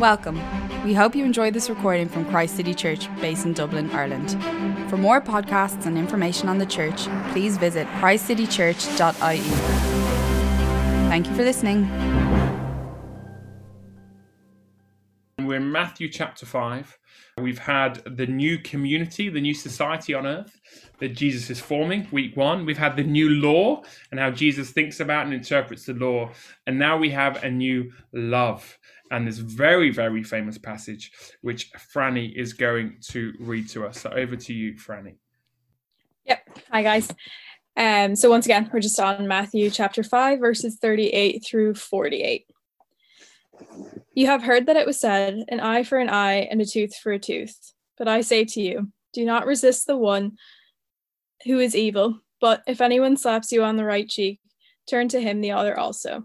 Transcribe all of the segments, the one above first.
Welcome. We hope you enjoyed this recording from Christ City Church, based in Dublin, Ireland. For more podcasts and information on the church, please visit christcitychurch.ie. Thank you for listening. We're in Matthew chapter 5. We've had the new community, the new society on earth that Jesus is forming, week one. We've had the new law and how Jesus thinks about and interprets the law. And now we have a new love and this very, very famous passage, which Franny is going to read to us. So over to you, Franny. Yep. Hi, guys. Um, so once again, we're just on Matthew chapter 5, verses 38 through 48. You have heard that it was said, an eye for an eye and a tooth for a tooth. But I say to you, do not resist the one who is evil, but if anyone slaps you on the right cheek, turn to him the other also.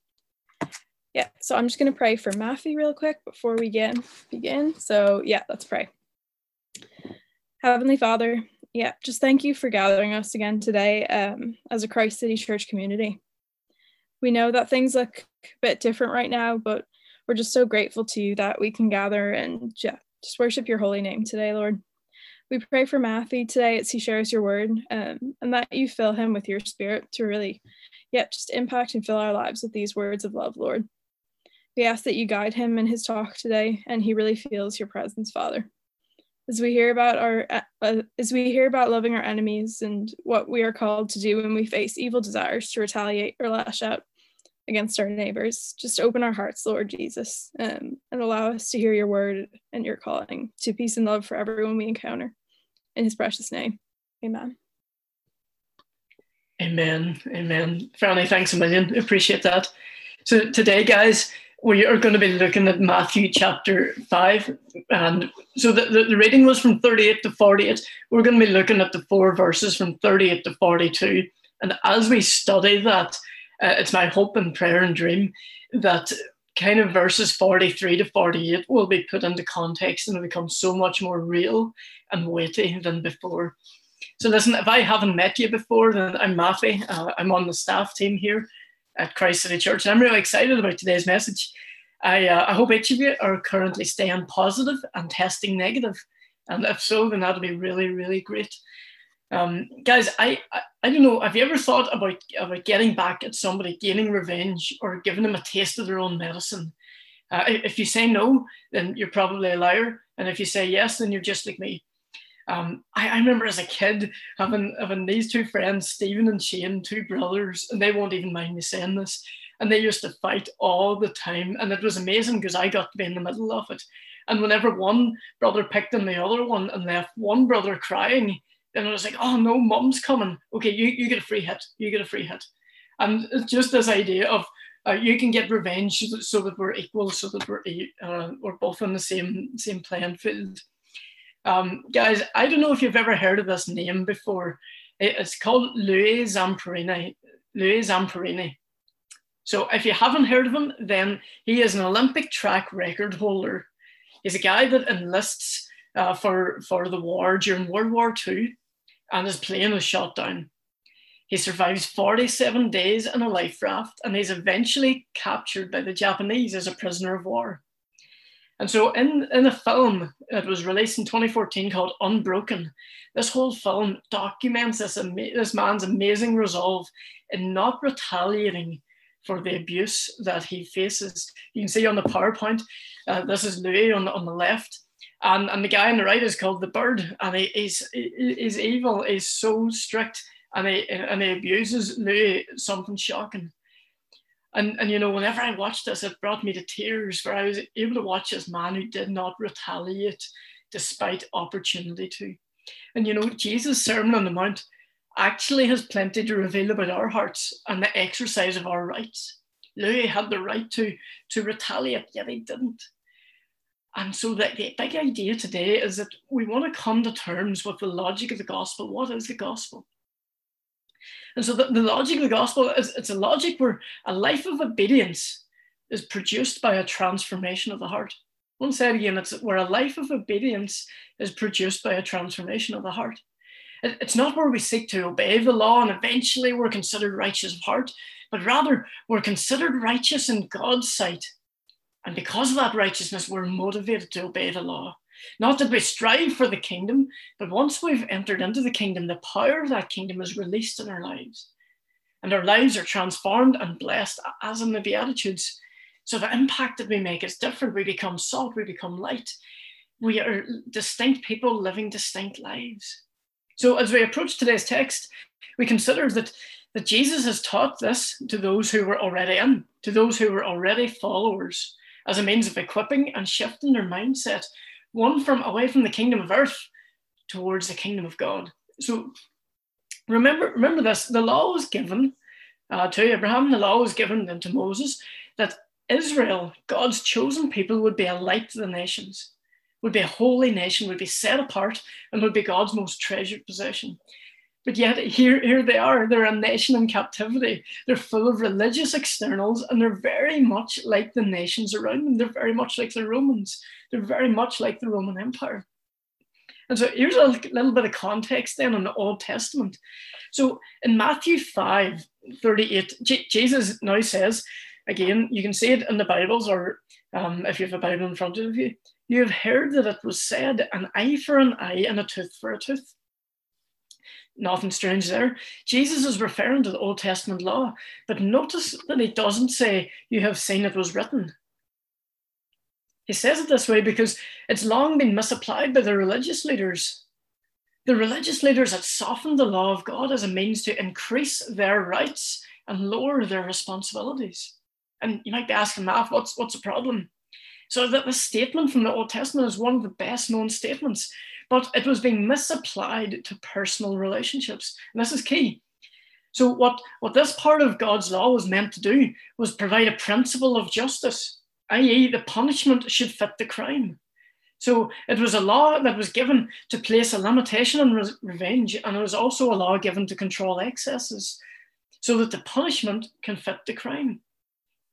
Yeah, so I'm just going to pray for Matthew real quick before we begin. begin. So, yeah, let's pray. Heavenly Father, yeah, just thank you for gathering us again today um, as a Christ City Church community. We know that things look a bit different right now, but we're just so grateful to you that we can gather and yeah, just worship your holy name today, Lord. We pray for Matthew today as he shares your word um, and that you fill him with your spirit to really, yeah, just impact and fill our lives with these words of love, Lord. We ask that you guide him in his talk today, and he really feels your presence, Father. As we hear about our, uh, as we hear about loving our enemies and what we are called to do when we face evil desires to retaliate or lash out against our neighbors, just open our hearts, Lord Jesus, um, and allow us to hear your word and your calling to peace and love for everyone we encounter. In His precious name, Amen. Amen. Amen. Franny, thanks a million. Appreciate that. So today, guys, we are going to be looking at Matthew chapter 5. And so the, the, the, reading was from 38 to 48. We're going to be looking at the four verses from 38 to 42. And as we study that, uh, it's my hope and prayer and dream that kind of verses 43 to 48 will be put into context and become so much more real and weighty than before. So, listen, if I haven't met you before, then I'm Matthew. Uh, I'm on the staff team here at Christ City Church. And I'm really excited about today's message. I, uh, I hope each of you are currently staying positive and testing negative. And if so, then that'll be really, really great. Um, guys, I, I, I don't know. Have you ever thought about about getting back at somebody, gaining revenge, or giving them a taste of their own medicine? Uh, if you say no, then you're probably a liar, and if you say yes, then you're just like me. Um, I, I, remember as a kid having having these two friends, Stephen and Shane, two brothers, and they won't even mind me saying this. And they used to fight all the time, and it was amazing because I got to be in the middle of it. And whenever one brother picked on the other one and left one brother crying, then I was like, "Oh no, mom's coming. Okay, you, you get a free hit. You get a free hit." And it's just this idea of uh, you can get revenge so that we're equal, so that we're uh, we're both on the same same playing field. Um, guys, I don't know if you've ever heard of this name before. It's called Louis Zamperini. Louis Zamperini. So if you haven't heard of him, then he is an Olympic track record holder. He's a guy that enlists uh, for, for the war during World War II and his plane was shot down. He survives 47 days in a life raft and he's eventually captured by the Japanese as a prisoner of war. And so, in, in a film that was released in 2014 called Unbroken, this whole film documents this, ama- this man's amazing resolve in not retaliating for the abuse that he faces. You can see on the PowerPoint, uh, this is Louis on on the left, And, and the guy on the right is called the bird, and he, he's, he's evil, he's so strict, and he, and he abuses Louis, something shocking. And, and you know, whenever I watched this, it brought me to tears, where I was able to watch this man who did not retaliate despite opportunity to. And you know, Jesus' Sermon on the Mount actually has plenty to reveal about our hearts and the exercise of our rights. Louis had the right to, to retaliate, yet he didn't. And so the, the big idea today is that we want to come to terms with the logic of the gospel. What is the gospel? And so the, the logic of the gospel is it's a logic where a life of obedience is produced by a transformation of the heart. One say again, it's where a life of obedience is produced by a transformation of the heart. It's not where we seek to obey the law and eventually we're considered righteous of heart, but rather we're considered righteous in God's sight. And because of that righteousness, we're motivated to obey the law. Not that we strive for the kingdom, but once we've entered into the kingdom, the power of that kingdom is released in our lives. And our lives are transformed and blessed, as in the Beatitudes. So the impact that we make is different. We become salt, we become light. We are distinct people living distinct lives. So as we approach today's text, we consider that, that Jesus has taught this to those who were already in, to those who were already followers, as a means of equipping and shifting their mindset one from away from the kingdom of earth towards the kingdom of God. So remember, remember this: the law was given uh, to Abraham. The law was given then to Moses that Israel, God's chosen people, would be a light to the nations, would be a holy nation, would be set apart, and would be God's most treasured possession. But yet here, here they are. They're a nation in captivity. They're full of religious externals, and they're very much like the nations around them. They're very much like the Romans. They're very much like the Roman Empire. And so here's a little bit of context then on the Old Testament. So in Matthew 5, 38, J- Jesus now says, again, you can see it in the Bibles, or um, if you have a Bible in front of you, you have heard that it was said, an eye for an eye and a tooth for a tooth nothing strange there. Jesus is referring to the Old Testament law, but notice that he doesn't say, You have seen it was written. He says it this way because it's long been misapplied by the religious leaders. The religious leaders had softened the law of God as a means to increase their rights and lower their responsibilities. And you might be asking, Matt, what's, what's the problem? So that the statement from the Old Testament is one of the best known statements but it was being misapplied to personal relationships. And this is key. So, what, what this part of God's law was meant to do was provide a principle of justice, i.e., the punishment should fit the crime. So, it was a law that was given to place a limitation on re- revenge, and it was also a law given to control excesses so that the punishment can fit the crime.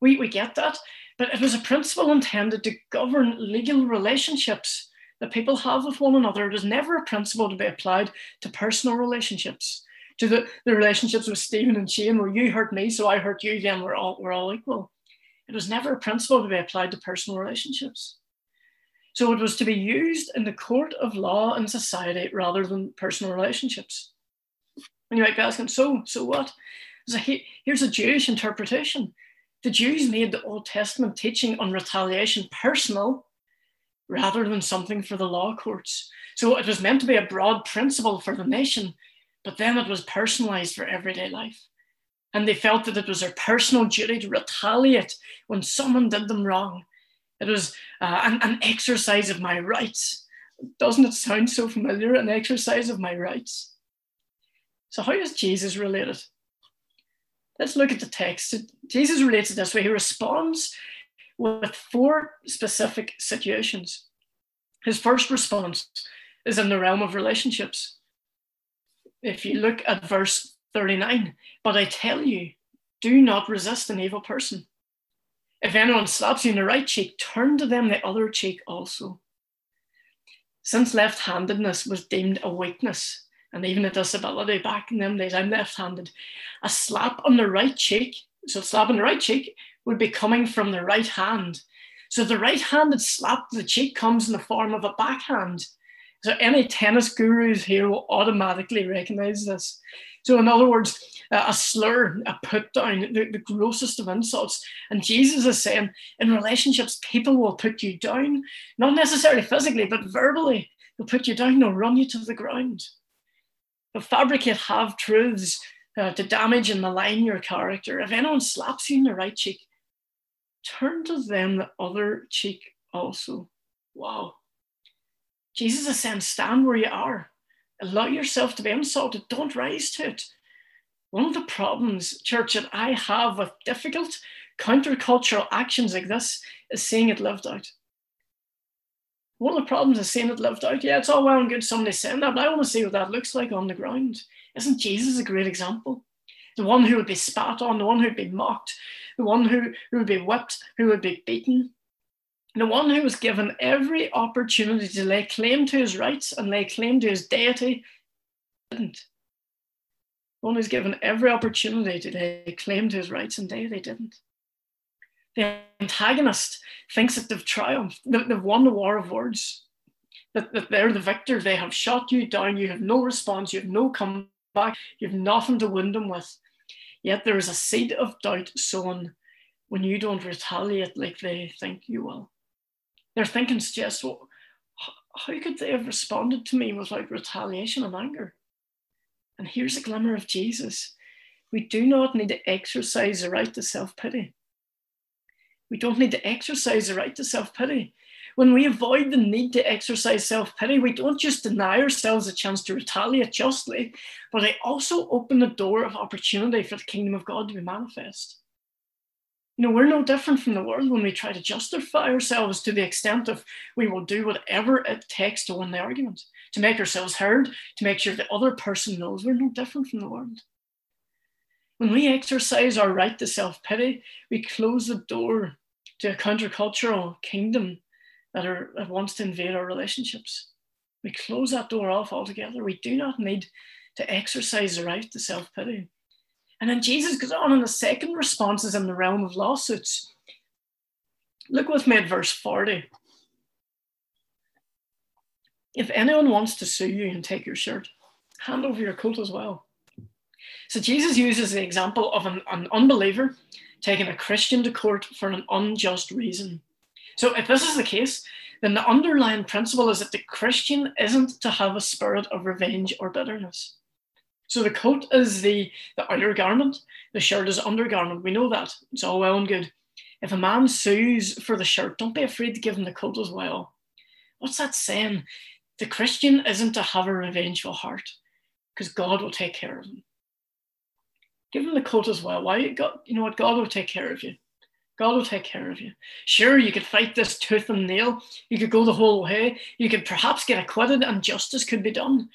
We, we get that, but it was a principle intended to govern legal relationships that people have with one another. It is never a principle to be applied to personal relationships, to the, the relationships with Stephen and Shane, where you hurt me, so I hurt you, then we're all, we're all equal. It was never a principle to be applied to personal relationships. So it was to be used in the court of law and society rather than personal relationships. And you might be asking, so, so what? So here's a Jewish interpretation. The Jews made the Old Testament teaching on retaliation personal rather than something for the law courts. So it was meant to be a broad principle for the nation, but then it was personalized for everyday life. And they felt that it was their personal duty to retaliate when someone did them wrong. It was uh, an, an exercise of my rights. Doesn't it sound so familiar? An exercise of my rights. So, how does Jesus relate it? Let's look at the text. Jesus relates it this way. He responds with four specific situations. His first response is in the realm of relationships. If you look at verse 39, but I tell you, do not resist an evil person. If anyone slaps you in the right cheek, turn to them the other cheek also. Since left handedness was deemed a weakness and even a disability back in them days, I'm left handed, a slap on the right cheek, so slap on the right cheek would be coming from the right hand. So the right handed slap to the cheek comes in the form of a backhand. So any tennis gurus here will automatically recognize this. So, in other words, a slur, a put down, the, the grossest of insults. And Jesus is saying, in relationships, people will put you down, not necessarily physically, but verbally. They'll put you down, they'll run you to the ground. They'll fabricate half truths uh, to damage and malign your character. If anyone slaps you in the right cheek, turn to them the other cheek also. Wow. Jesus is saying, stand where you are. Allow yourself to be insulted. Don't rise to it. One of the problems, church, that I have with difficult countercultural actions like this is seeing it lived out. One of the problems is seeing it lived out. Yeah, it's all well and good somebody saying that, but I want to see what that looks like on the ground. Isn't Jesus a great example? The one who would be spat on, the one who'd be mocked, the one who, who would be whipped, who would be beaten, the one who was given every opportunity to lay claim to his rights and lay claim to his deity didn't. The one who's given every opportunity to lay claim to his rights and deity didn't. The antagonist thinks that they've triumphed, that they've won the war of words, that, that they're the victor. They have shot you down. You have no response. You have no comeback. You have nothing to win them with. Yet there is a seed of doubt sown when you don't retaliate like they think you will. They're thinking suggests, well, how could they have responded to me without retaliation and anger? And here's a glimmer of Jesus. We do not need to exercise the right to self pity. We don't need to exercise the right to self pity. When we avoid the need to exercise self pity, we don't just deny ourselves a chance to retaliate justly, but I also open the door of opportunity for the kingdom of God to be manifest. You know, we're no different from the world when we try to justify ourselves to the extent of we will do whatever it takes to win the argument, to make ourselves heard, to make sure the other person knows we're no different from the world. When we exercise our right to self pity, we close the door to a countercultural kingdom that, are, that wants to invade our relationships. We close that door off altogether. We do not need to exercise the right to self pity. And then Jesus goes on, and the second response is in the realm of lawsuits. Look with me at verse 40. If anyone wants to sue you and take your shirt, hand over your coat as well. So Jesus uses the example of an, an unbeliever taking a Christian to court for an unjust reason. So if this is the case, then the underlying principle is that the Christian isn't to have a spirit of revenge or bitterness. So the coat is the, the outer garment, the shirt is undergarment. We know that. It's all well and good. If a man sues for the shirt, don't be afraid to give him the coat as well. What's that saying? The Christian isn't to have a revengeful heart because God will take care of him. Give him the coat as well. Why? God, you know what? God will take care of you. God will take care of you. Sure, you could fight this tooth and nail. You could go the whole way. You could perhaps get acquitted and justice could be done.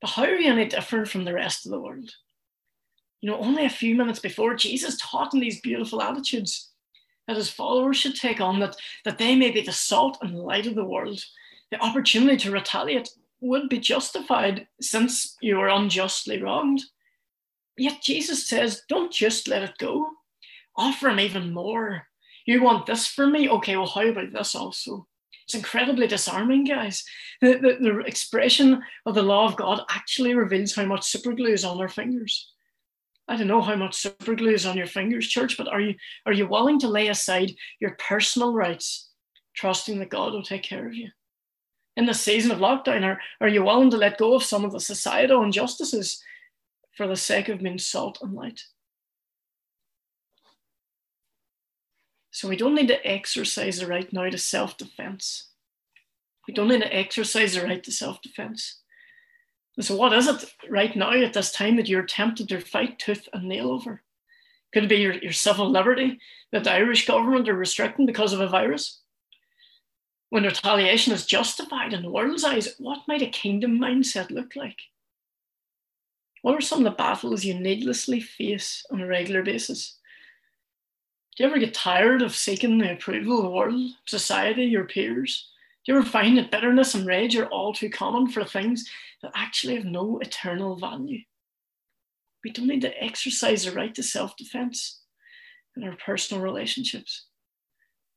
But how are you any different from the rest of the world? You know, only a few minutes before, Jesus taught in these beautiful attitudes that his followers should take on, that, that they may be the salt and light of the world. The opportunity to retaliate would be justified since you were unjustly wronged. Yet Jesus says, don't just let it go. Offer him even more. You want this from me? Okay, well, how about this also? It's incredibly disarming, guys. The, the, the expression of the law of God actually reveals how much superglue is on our fingers. I don't know how much superglue is on your fingers, church, but are you are you willing to lay aside your personal rights, trusting that God will take care of you? In the season of lockdown, are, are you willing to let go of some of the societal injustices for the sake of being salt and light. So we don't need to exercise the right now to self defense. We don't need to exercise the right to self defense. So, what is it right now at this time that you're tempted to fight tooth and nail over? Could it be your, your civil liberty that the Irish government are restricting because of a virus? When retaliation is justified in the world's eyes, what might a kingdom mindset look like? What are some of the battles you needlessly face on a regular basis? Do you ever get tired of seeking the approval of the world, society, your peers? Do you ever find that bitterness and rage are all too common for things that actually have no eternal value? We don't need to exercise the right to self defense in our personal relationships.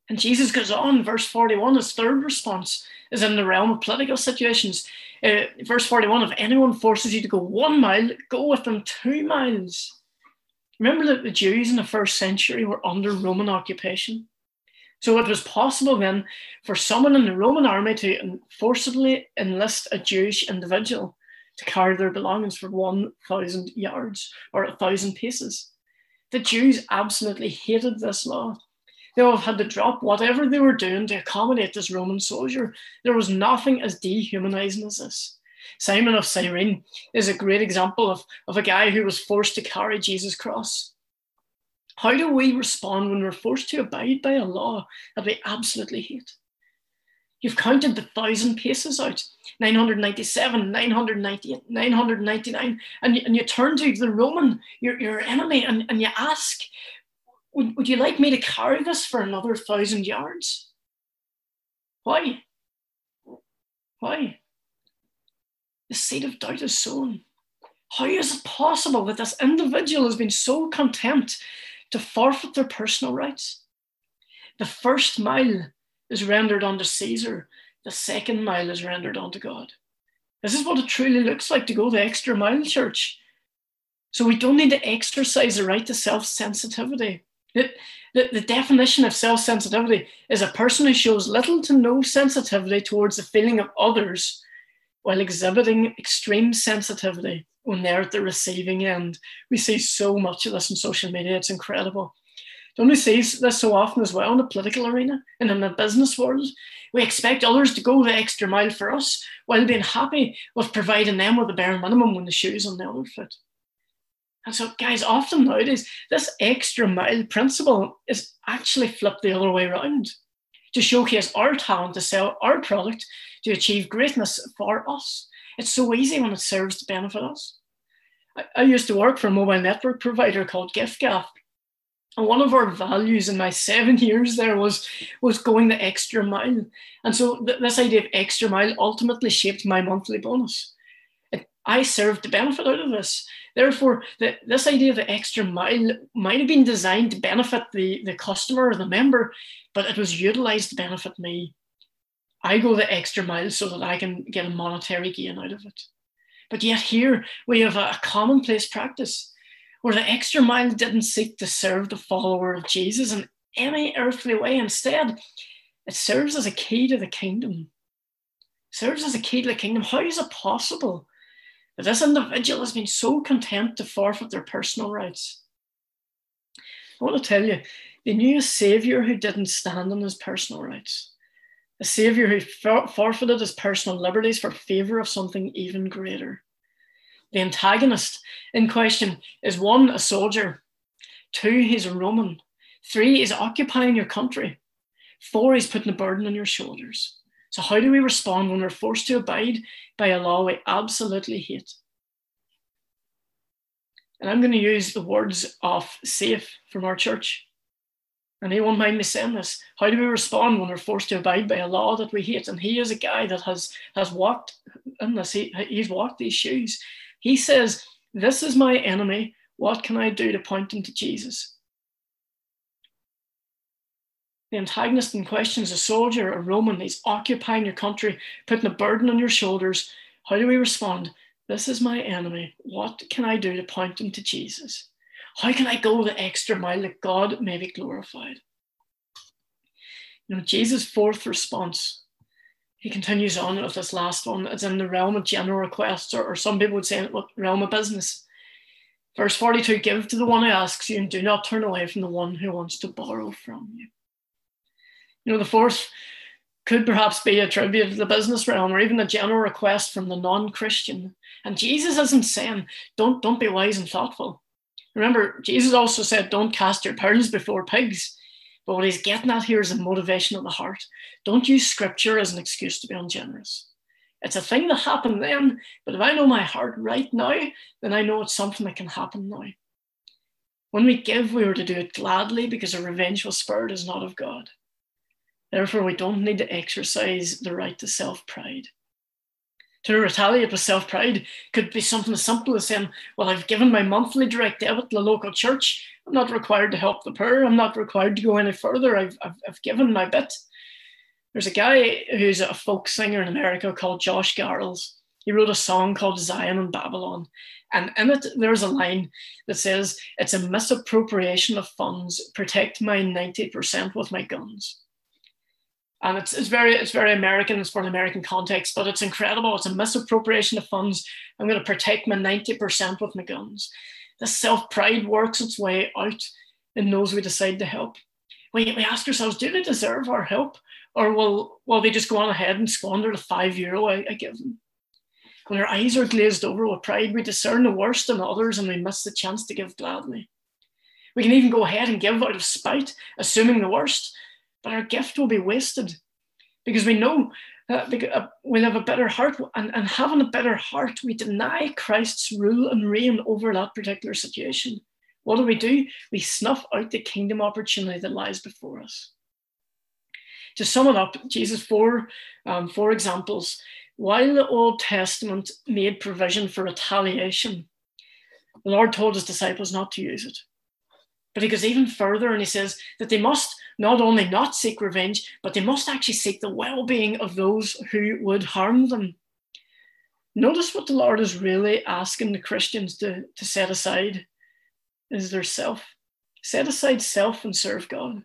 And Jesus goes on, verse 41, his third response is in the realm of political situations. Uh, verse 41 if anyone forces you to go one mile, go with them two miles. Remember that the Jews in the first century were under Roman occupation. So it was possible then for someone in the Roman army to forcibly enlist a Jewish individual to carry their belongings for 1,000 yards or 1,000 paces. The Jews absolutely hated this law. They would have had to drop whatever they were doing to accommodate this Roman soldier. There was nothing as dehumanizing as this. Simon of Cyrene is a great example of, of a guy who was forced to carry Jesus' cross. How do we respond when we're forced to abide by a law that we absolutely hate? You've counted the thousand paces out 997, 998, 999, and you, and you turn to the Roman, your, your enemy, and, and you ask, would, would you like me to carry this for another thousand yards? Why? Why? The seed of doubt is sown. How is it possible that this individual has been so content to forfeit their personal rights? The first mile is rendered unto Caesar, the second mile is rendered unto God. This is what it truly looks like to go the extra mile, church. So we don't need to exercise the right to self sensitivity. The, the, the definition of self sensitivity is a person who shows little to no sensitivity towards the feeling of others while exhibiting extreme sensitivity when they're at the receiving end. We see so much of this in social media, it's incredible. Don't we see this so often as well in the political arena and in the business world? We expect others to go the extra mile for us while being happy with providing them with the bare minimum when the shoes on the other foot. And so, guys, often nowadays, this extra mile principle is actually flipped the other way around to showcase our talent to sell our product to achieve greatness for us. It's so easy when it serves to benefit us. I, I used to work for a mobile network provider called giffgaff. And one of our values in my seven years there was, was going the extra mile. And so th- this idea of extra mile ultimately shaped my monthly bonus. It, I served the benefit out of this. Therefore, the, this idea of the extra mile might have been designed to benefit the, the customer or the member, but it was utilized to benefit me. I go the extra mile so that I can get a monetary gain out of it. But yet, here we have a commonplace practice where the extra mile didn't seek to serve the follower of Jesus in any earthly way. Instead, it serves as a key to the kingdom. It serves as a key to the kingdom. How is it possible that this individual has been so content to forfeit their personal rights? I want to tell you, they knew a savior who didn't stand on his personal rights, a savior who forfeited his personal liberties for favor of something even greater. The antagonist in question is one, a soldier, two, he's a Roman, three, he's occupying your country, four, he's putting a burden on your shoulders. So, how do we respond when we're forced to abide by a law we absolutely hate? And I'm going to use the words of Safe from our church. And he won't mind me saying this. How do we respond when we're forced to abide by a law that we hate? And he is a guy that has has walked in this. He, he's walked these shoes. He says, This is my enemy. What can I do to point him to Jesus? The antagonist in question is a soldier, a Roman. He's occupying your country, putting a burden on your shoulders. How do we respond? This is my enemy. What can I do to point him to Jesus? How can I go the extra mile that God may be glorified? You know, Jesus' fourth response he continues on with this last one. It's in the realm of general requests, or, or some people would say realm of business. Verse 42 Give to the one who asks you, and do not turn away from the one who wants to borrow from you. You know, the fourth could perhaps be attributed to the business realm or even a general request from the non-Christian. And Jesus isn't saying, don't, don't be wise and thoughtful. Remember, Jesus also said, don't cast your pearls before pigs. But what he's getting at here is a motivation of the heart. Don't use scripture as an excuse to be ungenerous. It's a thing that happened then, but if I know my heart right now, then I know it's something that can happen now. When we give, we are to do it gladly because a revengeful spirit is not of God. Therefore, we don't need to exercise the right to self pride. To retaliate with self pride could be something as simple as saying, Well, I've given my monthly direct debit to the local church, I'm not required to help the poor. I'm not required to go any further. I've, I've, I've given my bit. There's a guy who's a folk singer in America called Josh Garrels. He wrote a song called Zion and Babylon. And in it, there's a line that says, It's a misappropriation of funds. Protect my 90% with my guns. And it's, it's very it's very American, it's for an American context, but it's incredible. It's a misappropriation of funds. I'm going to protect my 90% with my guns. The self-pride works its way out in those we decide to help. We, we ask ourselves, do they deserve our help? Or will, will they just go on ahead and squander the five euro I, I give them? When our eyes are glazed over with pride, we discern the worst in others and we miss the chance to give gladly. We can even go ahead and give out of spite, assuming the worst, but our gift will be wasted because we know that uh, we'll have a better heart. And, and having a better heart, we deny Christ's rule and reign over that particular situation. What do we do? We snuff out the kingdom opportunity that lies before us. To sum it up, Jesus' four, um, four examples while the Old Testament made provision for retaliation, the Lord told his disciples not to use it. But he goes even further and he says that they must not only not seek revenge, but they must actually seek the well being of those who would harm them. Notice what the Lord is really asking the Christians to, to set aside is their self. Set aside self and serve God.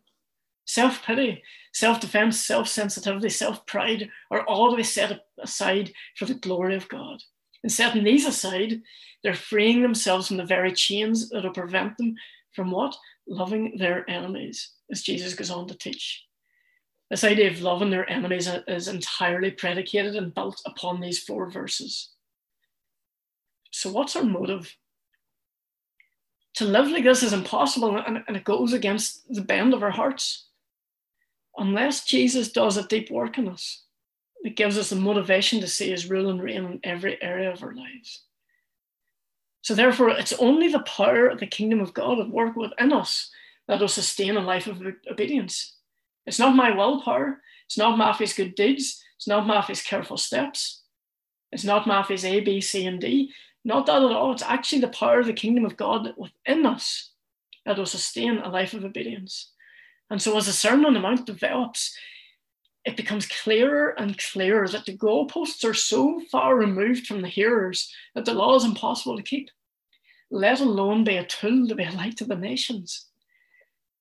Self pity, self defense, self sensitivity, self pride are all to be set aside for the glory of God. And setting these aside, they're freeing themselves from the very chains that will prevent them from what? Loving their enemies, as Jesus goes on to teach. This idea of loving their enemies is entirely predicated and built upon these four verses. So, what's our motive? To live like this is impossible and, it goes against the bend of our hearts unless Jesus does a deep work in us, it gives us the motivation to see his rule and reign in every area of our lives. So, therefore, it's only the power of the kingdom of God at work within us that will sustain a life of obedience. It's not my willpower, it's not Matthew's good deeds, it's not Matthew's careful steps, it's not Matthew's A, B, C, and D. Not that at all. It's actually the power of the kingdom of God within us that will sustain a life of obedience. And so, as the Sermon on the Mount develops, it becomes clearer and clearer that the goalposts are so far removed from the hearers that the law is impossible to keep, let alone be a tool to be a light to the nations.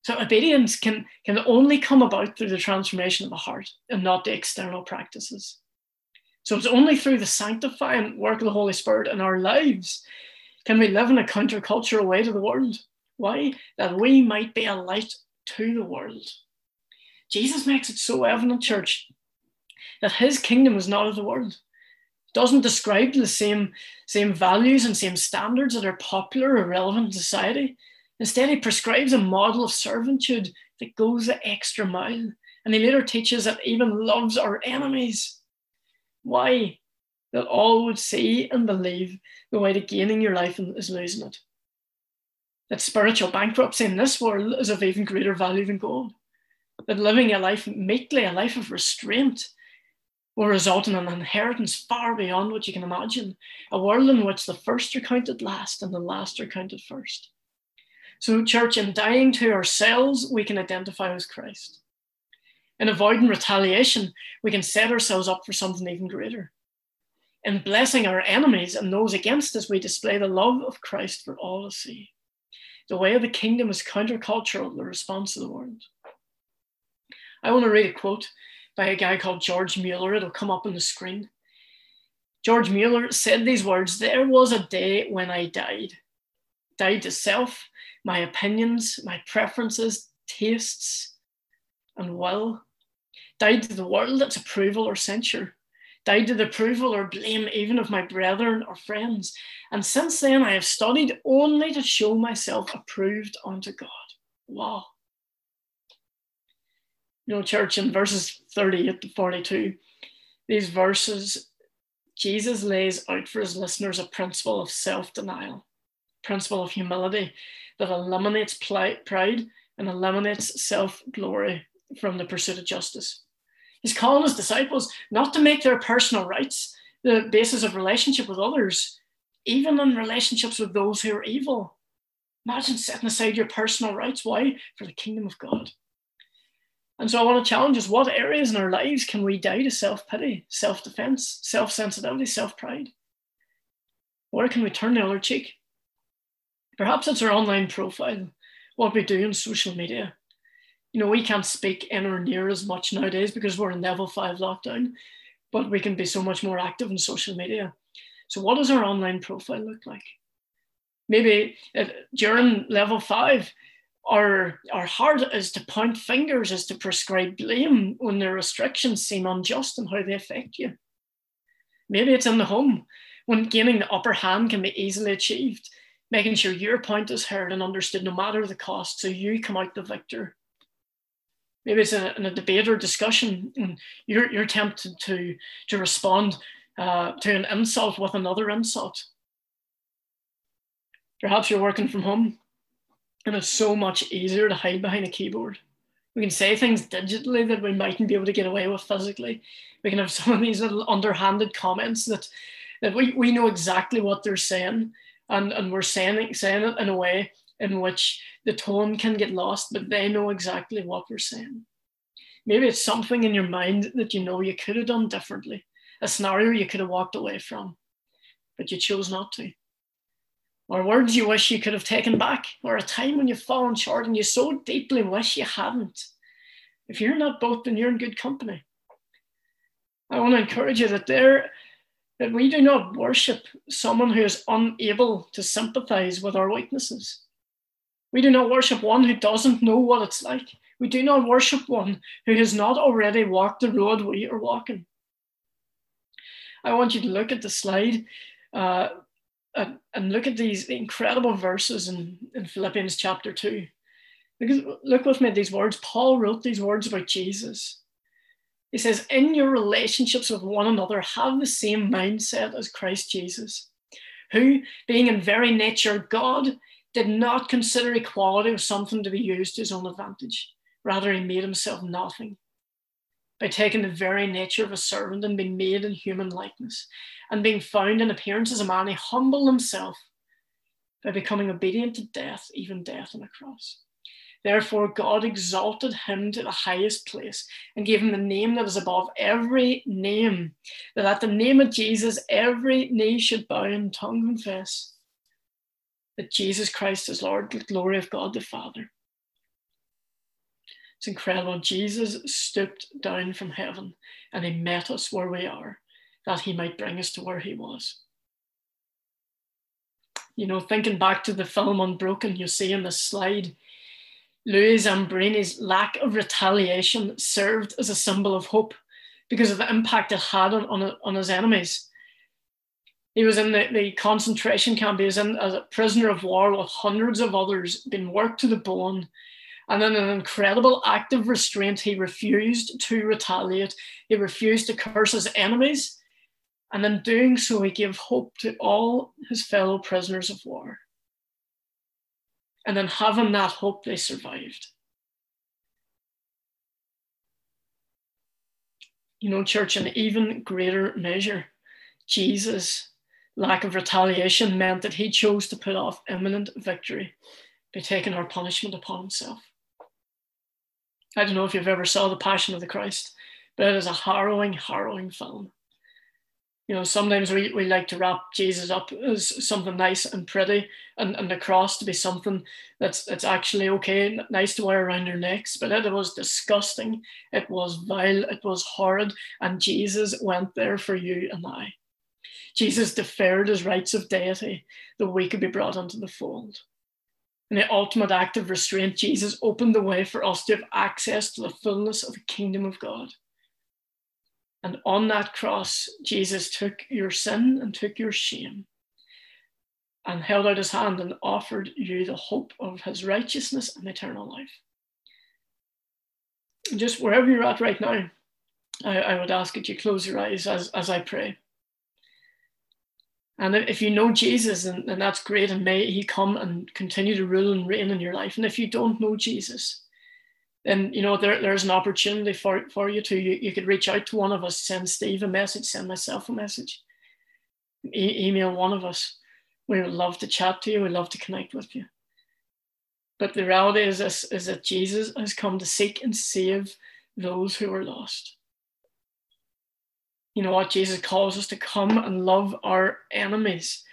So obedience can, can only come about through the transformation of the heart and not the external practices. So it's only through the sanctifying work of the Holy Spirit in our lives can we live in a countercultural way to the world. Why? That we might be a light to the world. Jesus makes it so evident, church, that his kingdom is not of the world. Doesn't describe the same, same values and same standards that are popular or relevant in society. Instead, he prescribes a model of servitude that goes the extra mile. And he later teaches that even loves our enemies. Why? That all would see and believe the way to gaining your life is losing it that spiritual bankruptcy in this world is of even greater value than gold. That living a life meekly, a life of restraint, will result in an inheritance far beyond what you can imagine. A world in which the first are counted last and the last are counted first. So, church, in dying to ourselves, we can identify with Christ. In avoiding retaliation, we can set ourselves up for something even greater. In blessing our enemies and those against us, we display the love of Christ for all to see. The way of the kingdom is countercultural, the response of the world. I want to read a quote by a guy called George Mueller. It'll come up on the screen. George Mueller said these words There was a day when I died. Died to self, my opinions, my preferences, tastes, and will. Died to the world, its approval or censure died to the approval or blame even of my brethren or friends. And since then, I have studied only to show myself approved unto God. Wow. You know, church, in verses 38 to 42, these verses, Jesus lays out for his listeners a principle of self denial, principle of humility that eliminates pride and eliminates self glory from the pursuit of justice. He's calling his disciples not to make their personal rights the basis of relationship with others, even in relationships with those who are evil. Imagine setting aside your personal rights. Why? For the kingdom of God. And so I want to challenge us what areas in our lives can we die to self pity, self defense, self sensitivity, self pride? Where can we turn the other cheek? Perhaps it's our online profile, what we do on social media. You know, we can't speak in or near as much nowadays because we're in level five lockdown, but we can be so much more active in social media. So, what does our online profile look like? Maybe if, during level five, our, our heart is to point fingers, is to prescribe blame when the restrictions seem unjust and how they affect you. Maybe it's in the home when gaining the upper hand can be easily achieved, making sure your point is heard and understood no matter the cost, so you come out the victor. Maybe it's in a, in a debate or discussion, and you're, you're tempted to, to respond uh, to an insult with another insult. Perhaps you're working from home and it's so much easier to hide behind a keyboard. We can say things digitally that we mightn't be able to get away with physically. We can have some of these little underhanded comments that, that we, we know exactly what they're saying and, and we're saying, saying it in a way in which the tone can get lost, but they know exactly what we're saying. Maybe it's something in your mind that you know you could have done differently, a scenario you could have walked away from, but you chose not to or words you wish you could have taken back, or a time when you've fallen short and you so deeply wish you hadn't. If you're not both, then you're in good company. I want to encourage you that there that we do not worship someone who is unable to sympathize with our weaknesses. We do not worship one who doesn't know what it's like. We do not worship one who has not already walked the road we are walking. I want you to look at the slide. Uh, and, and look at these incredible verses in, in Philippians chapter 2. Because look with me at these words. Paul wrote these words about Jesus. He says, In your relationships with one another, have the same mindset as Christ Jesus, who, being in very nature God, did not consider equality as something to be used to his own advantage. Rather, he made himself nothing by taking the very nature of a servant and being made in human likeness, and being found in appearance as a man, he humbled himself by becoming obedient to death, even death on a cross. Therefore, God exalted him to the highest place and gave him the name that is above every name, that at the name of Jesus, every knee should bow and tongue confess that Jesus Christ is Lord, the glory of God the Father. It's incredible. Jesus stooped down from heaven and he met us where we are, that he might bring us to where he was. You know, thinking back to the film Unbroken, you see in this slide, Louis Zamperini's lack of retaliation served as a symbol of hope because of the impact it had on, on, on his enemies. He was in the, the concentration camp, he was in as a prisoner of war with hundreds of others, being worked to the bone, and in an incredible act of restraint, he refused to retaliate. He refused to curse his enemies. And in doing so, he gave hope to all his fellow prisoners of war. And in having that hope, they survived. You know, church, in even greater measure, Jesus' lack of retaliation meant that he chose to put off imminent victory by taking our punishment upon himself. I don't know if you've ever saw The Passion of the Christ, but it is a harrowing, harrowing film. You know, sometimes we, we like to wrap Jesus up as something nice and pretty, and, and the cross to be something that's that's actually okay, nice to wear around our necks. But it was disgusting, it was vile, it was horrid, and Jesus went there for you and I. Jesus deferred his rights of deity that we could be brought into the fold. In the ultimate act of restraint, Jesus opened the way for us to have access to the fullness of the kingdom of God. And on that cross, Jesus took your sin and took your shame and held out his hand and offered you the hope of his righteousness and eternal life. just wherever you're at right now, I, I would ask that you close your eyes as, as I pray. And if you know Jesus, and, and that's great, and may He come and continue to rule and reign in your life. And if you don't know Jesus, then you know there, there's an opportunity for, for you to you, you could reach out to one of us, send Steve a message, send myself a message, e- email one of us. We would love to chat to you. We'd love to connect with you. But the reality is this is that Jesus has come to seek and save those who are lost. You know what? Jesus calls us to come and love our enemies.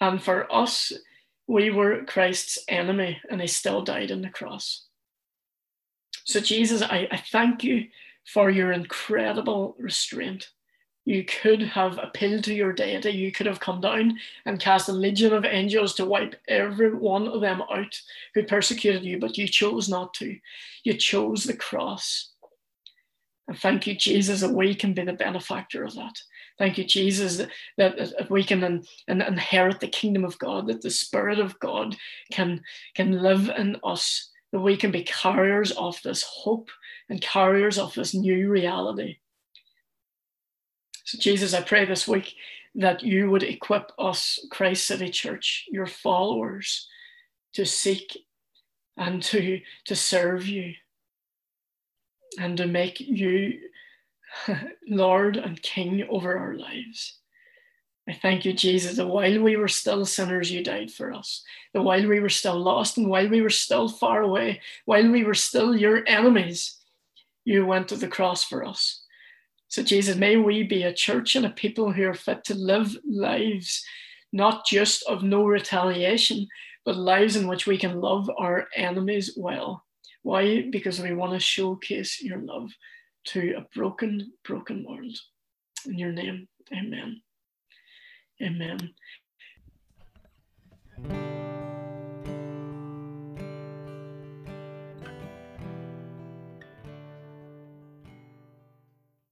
And for us, we were Christ's enemy and he still died on the cross. So, Jesus, I, I thank you for your incredible restraint. You could have appealed to your deity. You could have come down and cast a legion of angels to wipe every one of them out who persecuted you, but you chose not to. You chose the cross. And thank you, Jesus, that we can be the benefactor of that. Thank you, Jesus, that, that, we can in, in inherit the kingdom of God, that the Spirit of God can, can live in us, that we can be carriers of this hope and carriers of this new reality. So, Jesus, I pray this week that you would equip us, Christ City Church, your followers, to seek and to, to serve you and to make you Lord and King over our lives. I thank you, Jesus, that while we were still sinners, you died for us. That while we were still lost and while we were still far away, while we were still your enemies, you went to the cross for us. So, Jesus, may we be a church and a people who are fit to live lives not just of no retaliation, but lives in which we can love our enemies well. Why? Because we want to showcase your love to a broken, broken world. In your name, amen. Amen.